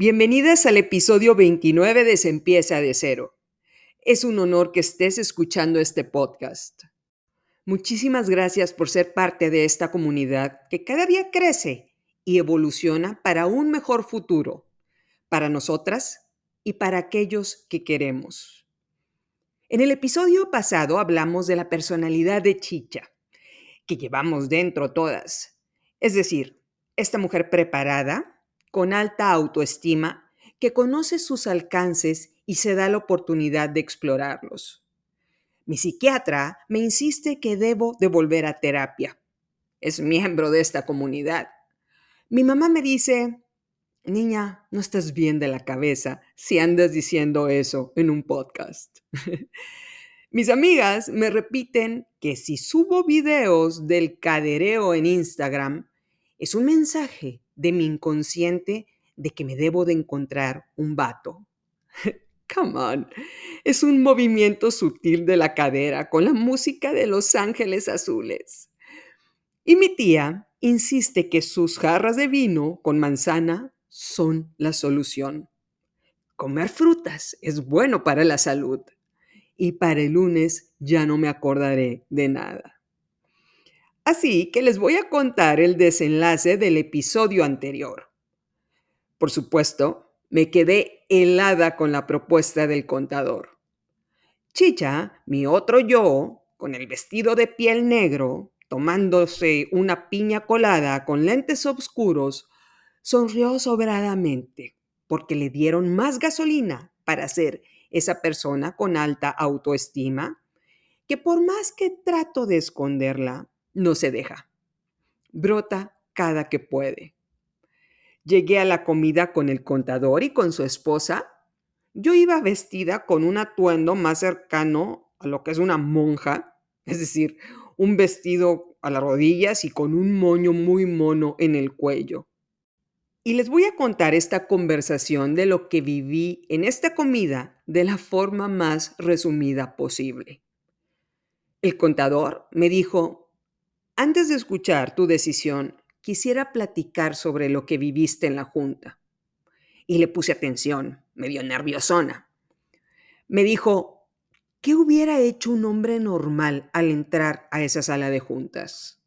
Bienvenidas al episodio 29 de Se empieza de cero. Es un honor que estés escuchando este podcast. Muchísimas gracias por ser parte de esta comunidad que cada día crece y evoluciona para un mejor futuro, para nosotras y para aquellos que queremos. En el episodio pasado hablamos de la personalidad de Chicha, que llevamos dentro todas. Es decir, esta mujer preparada, con alta autoestima, que conoce sus alcances y se da la oportunidad de explorarlos. Mi psiquiatra me insiste que debo de volver a terapia. Es miembro de esta comunidad. Mi mamá me dice, niña, no estás bien de la cabeza si andas diciendo eso en un podcast. Mis amigas me repiten que si subo videos del cadereo en Instagram, es un mensaje de mi inconsciente de que me debo de encontrar un vato. Come on. Es un movimiento sutil de la cadera con la música de Los Ángeles Azules. Y mi tía insiste que sus jarras de vino con manzana son la solución. Comer frutas es bueno para la salud. Y para el lunes ya no me acordaré de nada. Así que les voy a contar el desenlace del episodio anterior. Por supuesto, me quedé helada con la propuesta del contador. Chicha, mi otro yo, con el vestido de piel negro, tomándose una piña colada con lentes oscuros, sonrió sobradamente porque le dieron más gasolina para ser esa persona con alta autoestima que por más que trato de esconderla, no se deja. Brota cada que puede. Llegué a la comida con el contador y con su esposa. Yo iba vestida con un atuendo más cercano a lo que es una monja, es decir, un vestido a las rodillas y con un moño muy mono en el cuello. Y les voy a contar esta conversación de lo que viví en esta comida de la forma más resumida posible. El contador me dijo, antes de escuchar tu decisión, quisiera platicar sobre lo que viviste en la junta. Y le puse atención, medio nerviosona. Me dijo, ¿qué hubiera hecho un hombre normal al entrar a esa sala de juntas?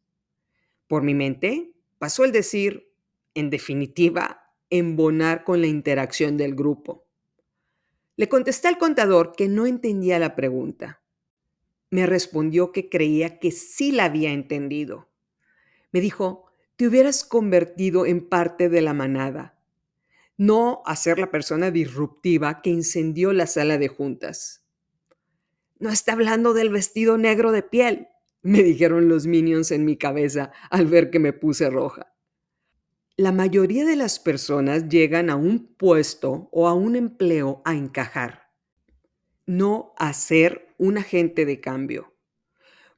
Por mi mente pasó el decir, en definitiva, embonar con la interacción del grupo. Le contesté al contador que no entendía la pregunta. Me respondió que creía que sí la había entendido. Me dijo, te hubieras convertido en parte de la manada, no a ser la persona disruptiva que incendió la sala de juntas. No está hablando del vestido negro de piel, me dijeron los minions en mi cabeza al ver que me puse roja. La mayoría de las personas llegan a un puesto o a un empleo a encajar, no a ser un agente de cambio.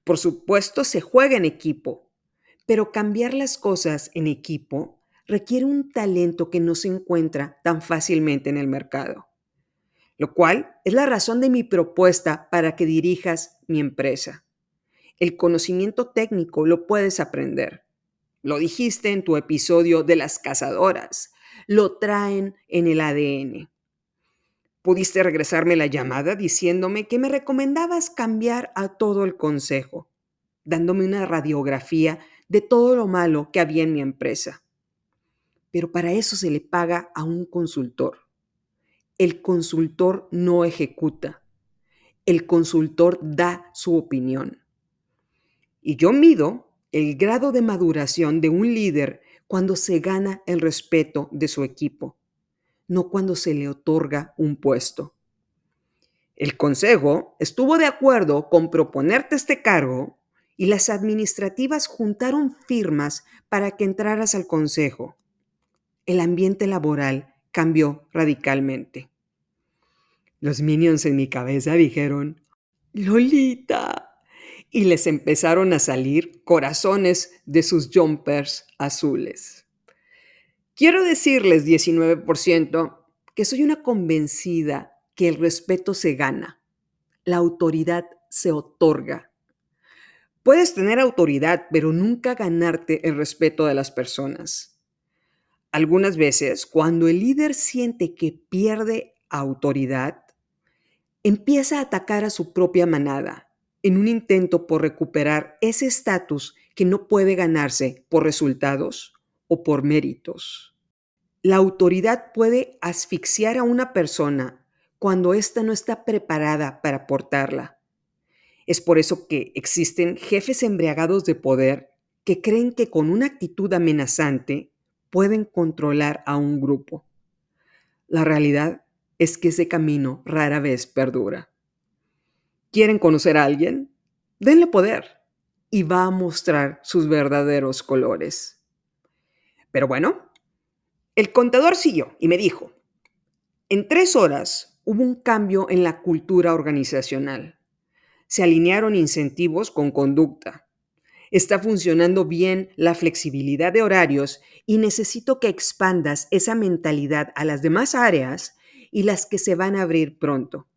Por supuesto, se juega en equipo, pero cambiar las cosas en equipo requiere un talento que no se encuentra tan fácilmente en el mercado, lo cual es la razón de mi propuesta para que dirijas mi empresa. El conocimiento técnico lo puedes aprender. Lo dijiste en tu episodio de las cazadoras. Lo traen en el ADN. Pudiste regresarme la llamada diciéndome que me recomendabas cambiar a todo el consejo, dándome una radiografía de todo lo malo que había en mi empresa. Pero para eso se le paga a un consultor. El consultor no ejecuta. El consultor da su opinión. Y yo mido el grado de maduración de un líder cuando se gana el respeto de su equipo, no cuando se le otorga un puesto. El consejo estuvo de acuerdo con proponerte este cargo y las administrativas juntaron firmas para que entraras al consejo. El ambiente laboral cambió radicalmente. Los minions en mi cabeza dijeron, Lolita. Y les empezaron a salir corazones de sus jumpers azules. Quiero decirles, 19%, que soy una convencida que el respeto se gana, la autoridad se otorga Puedes tener autoridad, pero nunca ganarte el respeto de las personas. Algunas veces, cuando el líder siente que pierde autoridad, empieza a atacar a su propia manada en un intento por recuperar ese estatus que no puede ganarse por resultados o por méritos. La autoridad puede asfixiar a una persona cuando ésta no está preparada para portarla. Es por eso que existen jefes embriagados de poder que creen que con una actitud amenazante pueden controlar a un grupo. La realidad es que ese camino rara vez perdura. ¿Quieren conocer a alguien? Denle poder y va a mostrar sus verdaderos colores. Pero bueno, el contador siguió y me dijo, en tres horas hubo un cambio en la cultura organizacional. Se alinearon incentivos con conducta. Está funcionando bien la flexibilidad de horarios y necesito que expandas esa mentalidad a las demás áreas y las que se van a abrir pronto.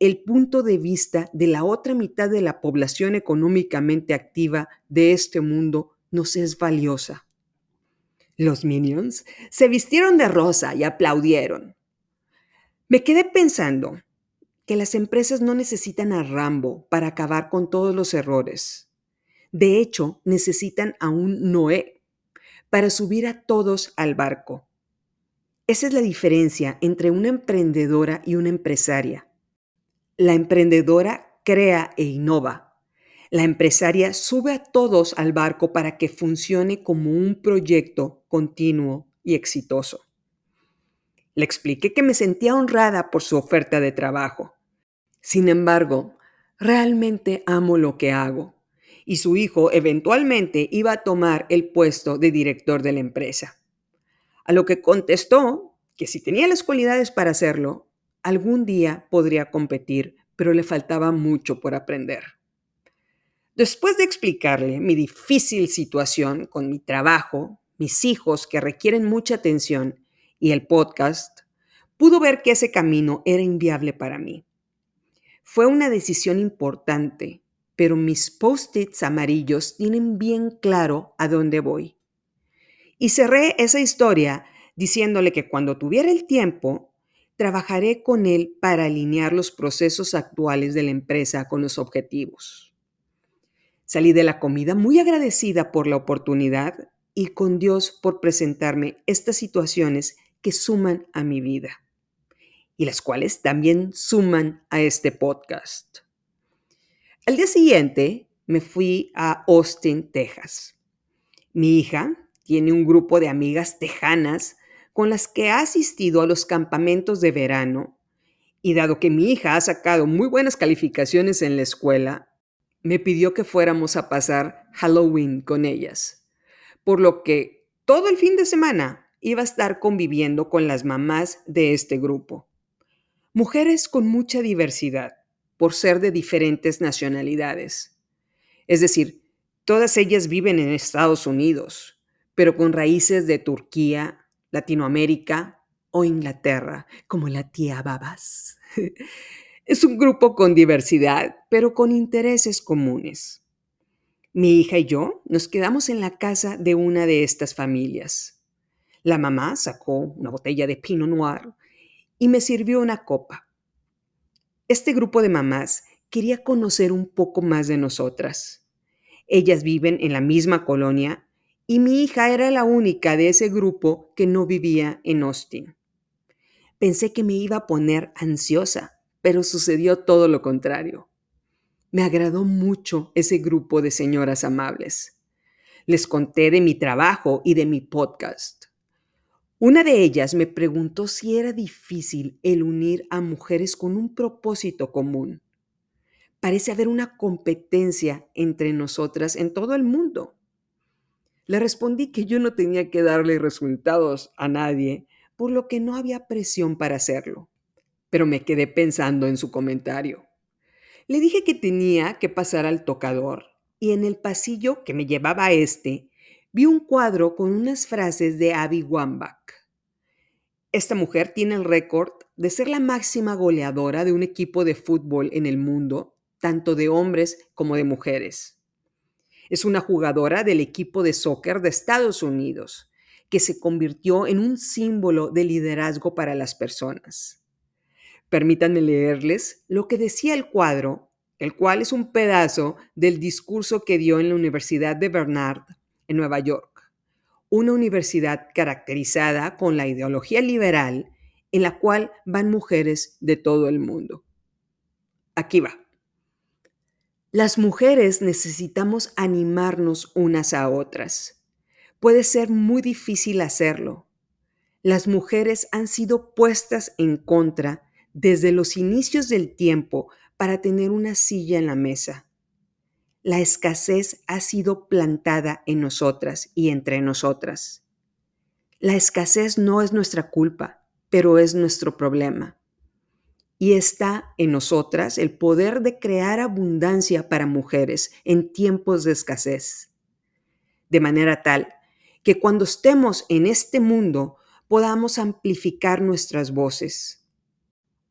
El punto de vista de la otra mitad de la población económicamente activa de este mundo nos es valiosa. Los minions se vistieron de rosa y aplaudieron. Me quedé pensando que las empresas no necesitan a Rambo para acabar con todos los errores. De hecho, necesitan a un Noé para subir a todos al barco. Esa es la diferencia entre una emprendedora y una empresaria. La emprendedora crea e innova. La empresaria sube a todos al barco para que funcione como un proyecto continuo y exitoso. Le expliqué que me sentía honrada por su oferta de trabajo. Sin embargo, realmente amo lo que hago y su hijo eventualmente iba a tomar el puesto de director de la empresa. A lo que contestó que si tenía las cualidades para hacerlo, algún día podría competir, pero le faltaba mucho por aprender. Después de explicarle mi difícil situación con mi trabajo, mis hijos que requieren mucha atención y el podcast, pudo ver que ese camino era inviable para mí. Fue una decisión importante, pero mis post-its amarillos tienen bien claro a dónde voy. Y cerré esa historia diciéndole que cuando tuviera el tiempo, trabajaré con él para alinear los procesos actuales de la empresa con los objetivos. Salí de la comida muy agradecida por la oportunidad y con Dios por presentarme estas situaciones que suman a mi vida y las cuales también suman a este podcast. Al día siguiente me fui a Austin, Texas. Mi hija tiene un grupo de amigas tejanas con las que ha asistido a los campamentos de verano y dado que mi hija ha sacado muy buenas calificaciones en la escuela, me pidió que fuéramos a pasar Halloween con ellas, por lo que todo el fin de semana iba a estar conviviendo con las mamás de este grupo. Mujeres con mucha diversidad, por ser de diferentes nacionalidades. Es decir, todas ellas viven en Estados Unidos, pero con raíces de Turquía, Latinoamérica o Inglaterra, como la tía Babas. Es un grupo con diversidad, pero con intereses comunes. Mi hija y yo nos quedamos en la casa de una de estas familias. La mamá sacó una botella de Pinot Noir y me sirvió una copa. Este grupo de mamás quería conocer un poco más de nosotras. Ellas viven en la misma colonia y mi hija era la única de ese grupo que no vivía en Austin. Pensé que me iba a poner ansiosa, pero sucedió todo lo contrario. Me agradó mucho ese grupo de señoras amables. Les conté de mi trabajo y de mi podcast. Una de ellas me preguntó si era difícil el unir a mujeres con un propósito común. Parece haber una competencia entre nosotras en todo el mundo. Le respondí que yo no tenía que darle resultados a nadie, por lo que no había presión para hacerlo. Pero me quedé pensando en su comentario. Le dije que tenía que pasar al tocador y en el pasillo que me llevaba a este vi un cuadro con unas frases de Abby Wambach. Esta mujer tiene el récord de ser la máxima goleadora de un equipo de fútbol en el mundo, tanto de hombres como de mujeres. Es una jugadora del equipo de soccer de Estados Unidos, que se convirtió en un símbolo de liderazgo para las personas. Permítanme leerles lo que decía el cuadro, el cual es un pedazo del discurso que dio en la Universidad de Bernard, en Nueva York, una universidad caracterizada con la ideología liberal en la cual van mujeres de todo el mundo. Aquí va. Las mujeres necesitamos animarnos unas a otras. Puede ser muy difícil hacerlo. Las mujeres han sido puestas en contra desde los inicios del tiempo para tener una silla en la mesa. La escasez ha sido plantada en nosotras y entre nosotras. La escasez no es nuestra culpa, pero es nuestro problema. Y está en nosotras el poder de crear abundancia para mujeres en tiempos de escasez. De manera tal que cuando estemos en este mundo podamos amplificar nuestras voces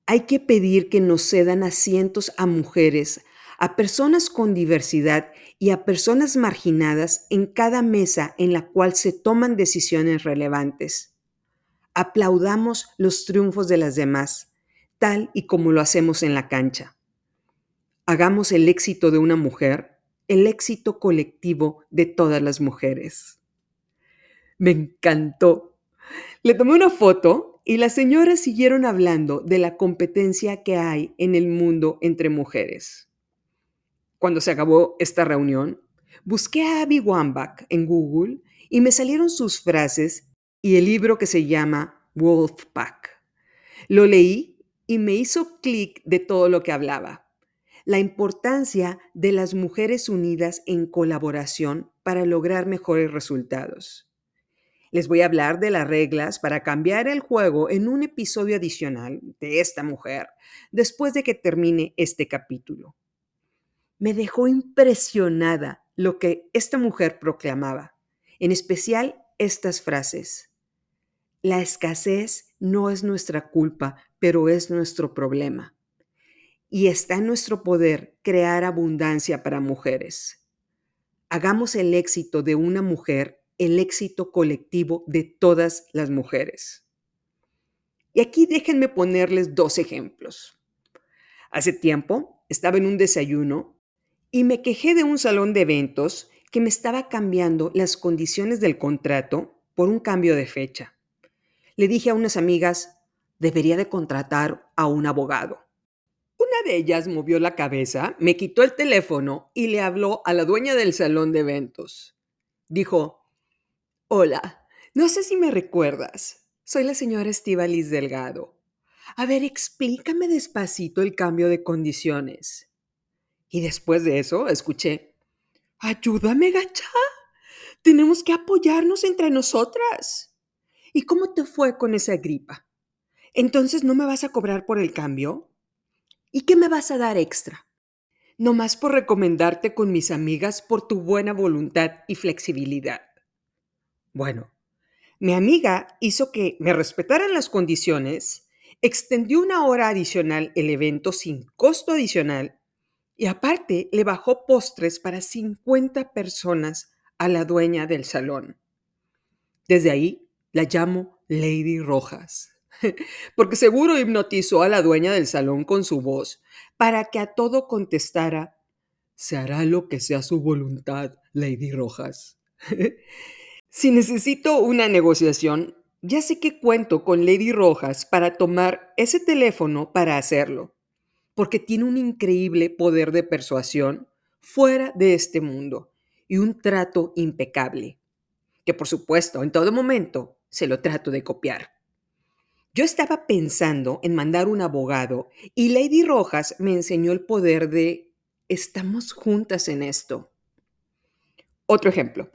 hay que pedir que nos cedan asientos a mujeres, a personas con diversidad y a personas marginadas en cada mesa en la cual se toman decisiones relevantes. Aplaudamos los triunfos de las demás, tal y como lo hacemos en la cancha. Hagamos el éxito de una mujer el éxito colectivo de todas las mujeres. Me encantó. Le tomé una foto y las señoras siguieron hablando de la competencia que hay en el mundo entre mujeres. Cuando se acabó esta reunión, busqué a Abby Wambach en Google y me salieron sus frases y el libro que se llama Wolfpack. Lo leí y me hizo clic de todo lo que hablaba. La importancia de las mujeres unidas en colaboración para lograr mejores resultados. Les voy a hablar de las reglas para cambiar el juego en un episodio adicional de esta mujer después de que termine este capítulo. Me dejó impresionada lo que esta mujer proclamaba, en especial estas frases. La escasez no es nuestra culpa, pero es nuestro problema. Y está en nuestro poder crear abundancia para mujeres. Hagamos el éxito de una mujer el éxito colectivo de todas las mujeres. Y aquí déjenme ponerles dos ejemplos. Hace tiempo estaba en un desayuno y me quejé de un salón de eventos que me estaba cambiando las condiciones del contrato por un cambio de fecha. Le dije a unas amigas, debería de contratar a un abogado. Una de ellas movió la cabeza, me quitó el teléfono y le habló a la dueña del salón de eventos. Dijo, Hola, no sé si me recuerdas. Soy la señora Estivalis Delgado. A ver, explícame despacito el cambio de condiciones. Y después de eso escuché, ayúdame, gacha. Tenemos que apoyarnos entre nosotras. ¿Y cómo te fue con esa gripa? Entonces no me vas a cobrar por el cambio? ¿Y qué me vas a dar extra? Nomás por recomendarte con mis amigas por tu buena voluntad y flexibilidad. Bueno, mi amiga hizo que me respetaran las condiciones, extendió una hora adicional el evento sin costo adicional y aparte le bajó postres para 50 personas a la dueña del salón. Desde ahí la llamo Lady Rojas, porque seguro hipnotizó a la dueña del salón con su voz para que a todo contestara, se hará lo que sea su voluntad, Lady Rojas. Si necesito una negociación, ya sé que cuento con Lady Rojas para tomar ese teléfono para hacerlo, porque tiene un increíble poder de persuasión fuera de este mundo y un trato impecable, que por supuesto en todo momento se lo trato de copiar. Yo estaba pensando en mandar un abogado y Lady Rojas me enseñó el poder de estamos juntas en esto. Otro ejemplo.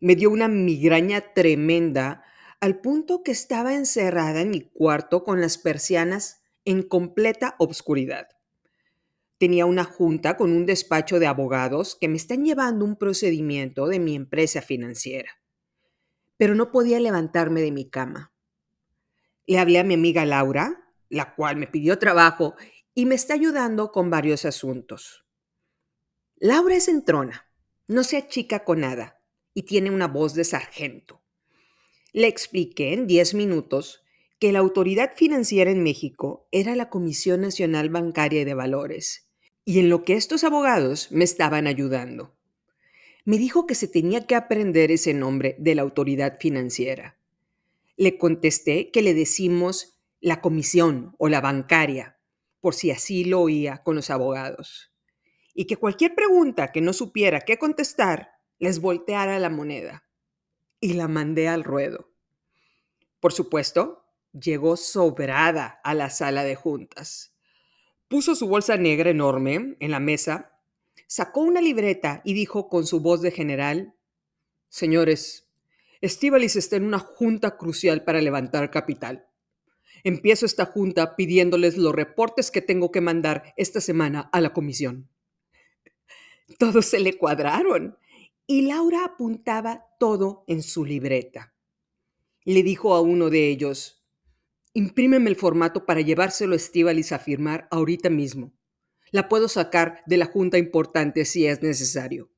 Me dio una migraña tremenda al punto que estaba encerrada en mi cuarto con las persianas en completa obscuridad. Tenía una junta con un despacho de abogados que me están llevando un procedimiento de mi empresa financiera. Pero no podía levantarme de mi cama. Le hablé a mi amiga Laura, la cual me pidió trabajo y me está ayudando con varios asuntos. Laura es entrona, no se achica con nada y tiene una voz de sargento. Le expliqué en 10 minutos que la autoridad financiera en México era la Comisión Nacional Bancaria y de Valores, y en lo que estos abogados me estaban ayudando. Me dijo que se tenía que aprender ese nombre de la autoridad financiera. Le contesté que le decimos la comisión o la bancaria, por si así lo oía con los abogados, y que cualquier pregunta que no supiera qué contestar, les volteara la moneda. Y la mandé al ruedo. Por supuesto, llegó sobrada a la sala de juntas. Puso su bolsa negra enorme en la mesa, sacó una libreta y dijo con su voz de general, Señores, Estivalis está en una junta crucial para levantar capital. Empiezo esta junta pidiéndoles los reportes que tengo que mandar esta semana a la comisión. Todos se le cuadraron y Laura apuntaba todo en su libreta. Le dijo a uno de ellos, imprímeme el formato para llevárselo a Estivalis a firmar ahorita mismo. La puedo sacar de la junta importante si es necesario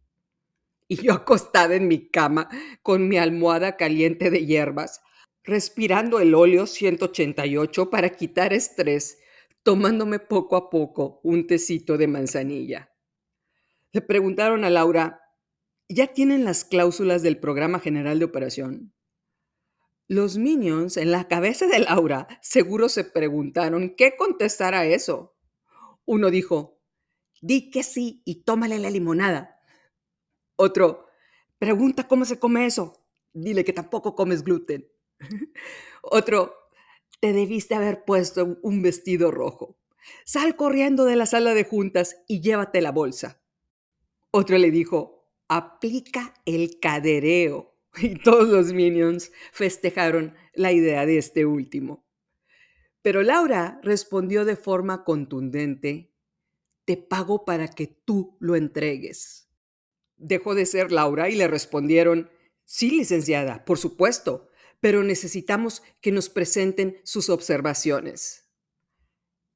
y yo acostada en mi cama con mi almohada caliente de hierbas, respirando el óleo 188 para quitar estrés, tomándome poco a poco un tecito de manzanilla. Le preguntaron a Laura, ¿ya tienen las cláusulas del programa general de operación? Los minions en la cabeza de Laura seguro se preguntaron qué contestar a eso. Uno dijo, di que sí y tómale la limonada. Otro, pregunta cómo se come eso. Dile que tampoco comes gluten. Otro, te debiste haber puesto un vestido rojo. Sal corriendo de la sala de juntas y llévate la bolsa. Otro le dijo, aplica el cadereo. Y todos los minions festejaron la idea de este último. Pero Laura respondió de forma contundente, te pago para que tú lo entregues dejó de ser Laura y le respondieron, sí, licenciada, por supuesto, pero necesitamos que nos presenten sus observaciones.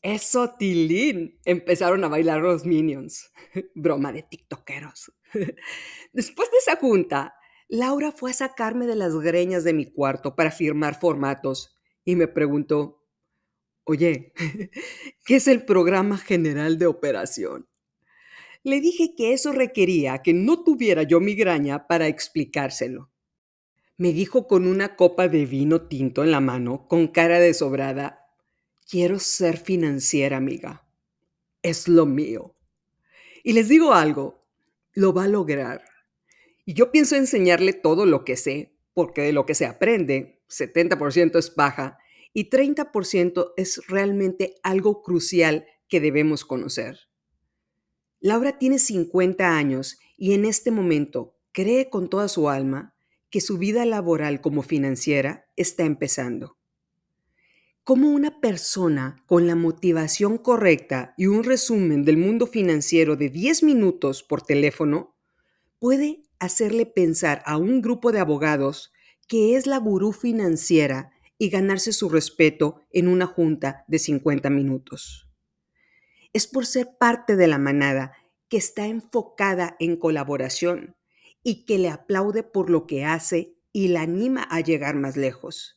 Eso, Tilín, empezaron a bailar los minions. Broma de tiktokeros. Después de esa junta, Laura fue a sacarme de las greñas de mi cuarto para firmar formatos y me preguntó, oye, ¿qué es el programa general de operación? Le dije que eso requería que no tuviera yo migraña para explicárselo. Me dijo con una copa de vino tinto en la mano, con cara de sobrada, quiero ser financiera, amiga. Es lo mío. Y les digo algo, lo va a lograr. Y yo pienso enseñarle todo lo que sé, porque de lo que se aprende, 70% es baja y 30% es realmente algo crucial que debemos conocer. Laura tiene 50 años y en este momento cree con toda su alma que su vida laboral como financiera está empezando. ¿Cómo una persona con la motivación correcta y un resumen del mundo financiero de 10 minutos por teléfono puede hacerle pensar a un grupo de abogados que es la gurú financiera y ganarse su respeto en una junta de 50 minutos? es por ser parte de la manada que está enfocada en colaboración y que le aplaude por lo que hace y la anima a llegar más lejos.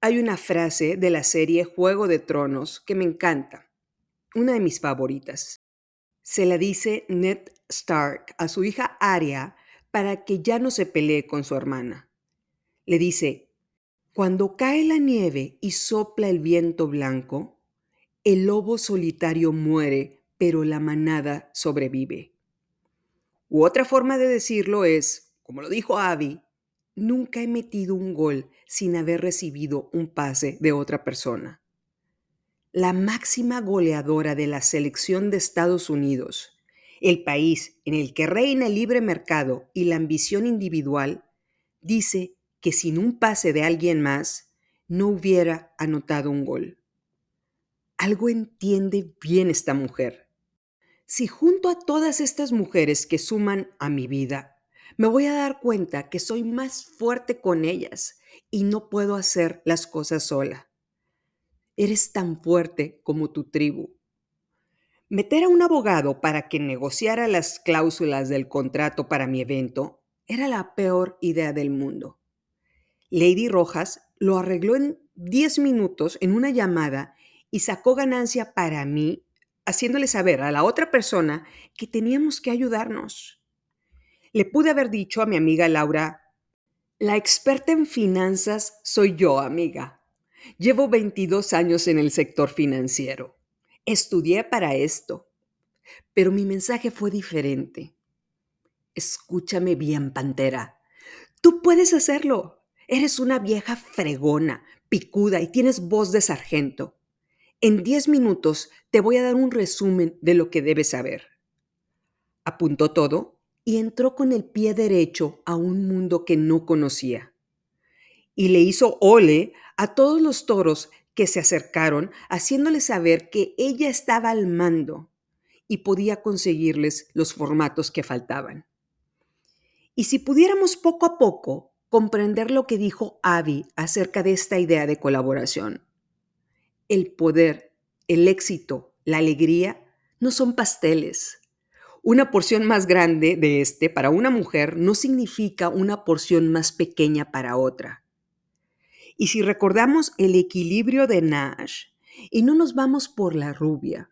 Hay una frase de la serie Juego de Tronos que me encanta, una de mis favoritas. Se la dice Ned Stark a su hija Arya para que ya no se pelee con su hermana. Le dice, cuando cae la nieve y sopla el viento blanco, el lobo solitario muere, pero la manada sobrevive. U otra forma de decirlo es, como lo dijo Abby, nunca he metido un gol sin haber recibido un pase de otra persona. La máxima goleadora de la selección de Estados Unidos, el país en el que reina el libre mercado y la ambición individual, dice que sin un pase de alguien más no hubiera anotado un gol. Algo entiende bien esta mujer. Si junto a todas estas mujeres que suman a mi vida, me voy a dar cuenta que soy más fuerte con ellas y no puedo hacer las cosas sola. Eres tan fuerte como tu tribu. Meter a un abogado para que negociara las cláusulas del contrato para mi evento era la peor idea del mundo. Lady Rojas lo arregló en 10 minutos en una llamada y sacó ganancia para mí, haciéndole saber a la otra persona que teníamos que ayudarnos. Le pude haber dicho a mi amiga Laura, la experta en finanzas soy yo, amiga. Llevo 22 años en el sector financiero. Estudié para esto. Pero mi mensaje fue diferente. Escúchame bien, Pantera. Tú puedes hacerlo. Eres una vieja fregona, picuda y tienes voz de sargento. En 10 minutos te voy a dar un resumen de lo que debes saber. Apuntó todo y entró con el pie derecho a un mundo que no conocía. Y le hizo ole a todos los toros que se acercaron, haciéndole saber que ella estaba al mando y podía conseguirles los formatos que faltaban. Y si pudiéramos poco a poco comprender lo que dijo Abby acerca de esta idea de colaboración. El poder, el éxito, la alegría no son pasteles. Una porción más grande de este para una mujer no significa una porción más pequeña para otra. Y si recordamos el equilibrio de Nash y no nos vamos por la rubia,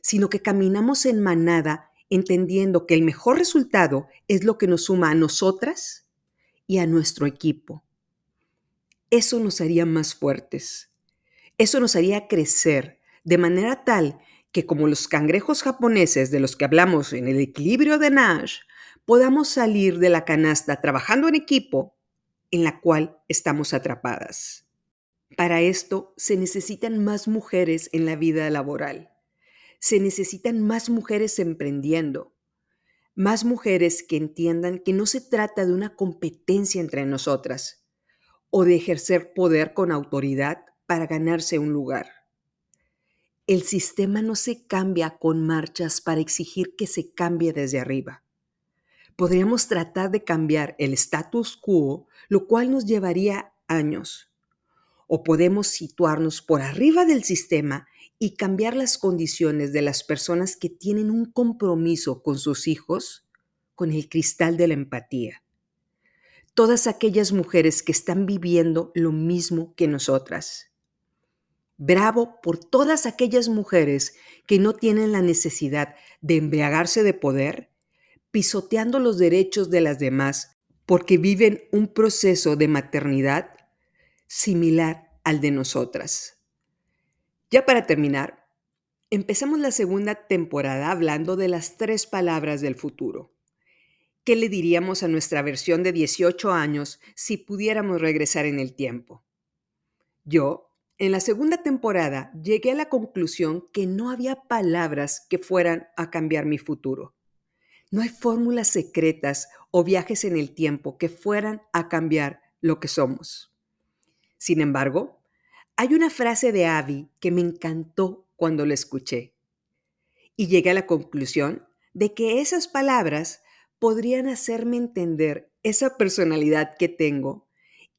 sino que caminamos en manada entendiendo que el mejor resultado es lo que nos suma a nosotras, y a nuestro equipo. Eso nos haría más fuertes. Eso nos haría crecer de manera tal que como los cangrejos japoneses de los que hablamos en el equilibrio de Nash, podamos salir de la canasta trabajando en equipo en la cual estamos atrapadas. Para esto se necesitan más mujeres en la vida laboral. Se necesitan más mujeres emprendiendo, más mujeres que entiendan que no se trata de una competencia entre nosotras o de ejercer poder con autoridad para ganarse un lugar. El sistema no se cambia con marchas para exigir que se cambie desde arriba. Podríamos tratar de cambiar el status quo, lo cual nos llevaría años. O podemos situarnos por arriba del sistema y cambiar las condiciones de las personas que tienen un compromiso con sus hijos con el cristal de la empatía. Todas aquellas mujeres que están viviendo lo mismo que nosotras. Bravo por todas aquellas mujeres que no tienen la necesidad de embriagarse de poder, pisoteando los derechos de las demás porque viven un proceso de maternidad similar al de nosotras. Ya para terminar, empezamos la segunda temporada hablando de las tres palabras del futuro. ¿Qué le diríamos a nuestra versión de 18 años si pudiéramos regresar en el tiempo? Yo, en la segunda temporada, llegué a la conclusión que no había palabras que fueran a cambiar mi futuro. No hay fórmulas secretas o viajes en el tiempo que fueran a cambiar lo que somos. Sin embargo, hay una frase de Abby que me encantó cuando la escuché y llegué a la conclusión de que esas palabras podrían hacerme entender esa personalidad que tengo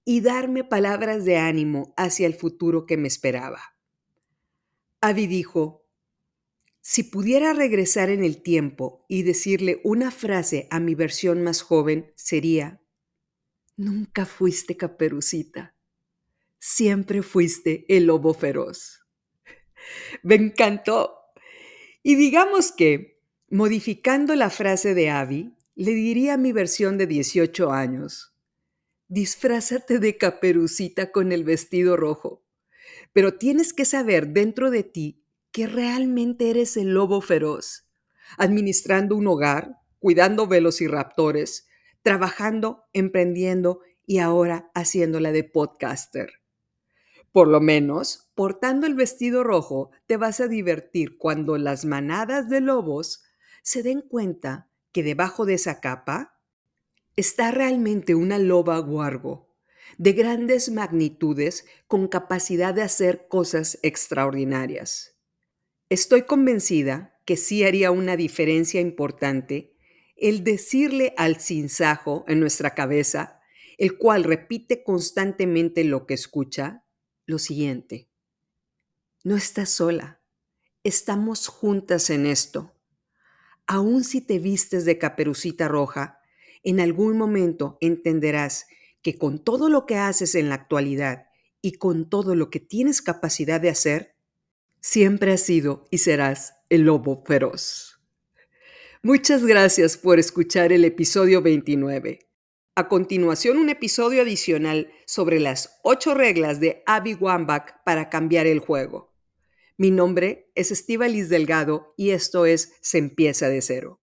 y darme palabras de ánimo hacia el futuro que me esperaba. Abby dijo, si pudiera regresar en el tiempo y decirle una frase a mi versión más joven, sería, nunca fuiste caperucita siempre fuiste el lobo feroz. Me encantó. Y digamos que, modificando la frase de Abby, le diría a mi versión de 18 años, disfrázate de caperucita con el vestido rojo, pero tienes que saber dentro de ti que realmente eres el lobo feroz, administrando un hogar, cuidando velociraptores, trabajando, emprendiendo y ahora haciéndola de podcaster. Por lo menos, portando el vestido rojo, te vas a divertir cuando las manadas de lobos se den cuenta que debajo de esa capa está realmente una loba guargo de grandes magnitudes con capacidad de hacer cosas extraordinarias. Estoy convencida que sí haría una diferencia importante el decirle al sinsajo en nuestra cabeza, el cual repite constantemente lo que escucha, lo siguiente. No estás sola, estamos juntas en esto. Aun si te vistes de caperucita roja, en algún momento entenderás que con todo lo que haces en la actualidad y con todo lo que tienes capacidad de hacer, siempre has sido y serás el lobo feroz. Muchas gracias por escuchar el episodio 29. A continuación, un episodio adicional sobre las ocho reglas de Abby Wambach para cambiar el juego. Mi nombre es Liz Delgado y esto es Se empieza de cero.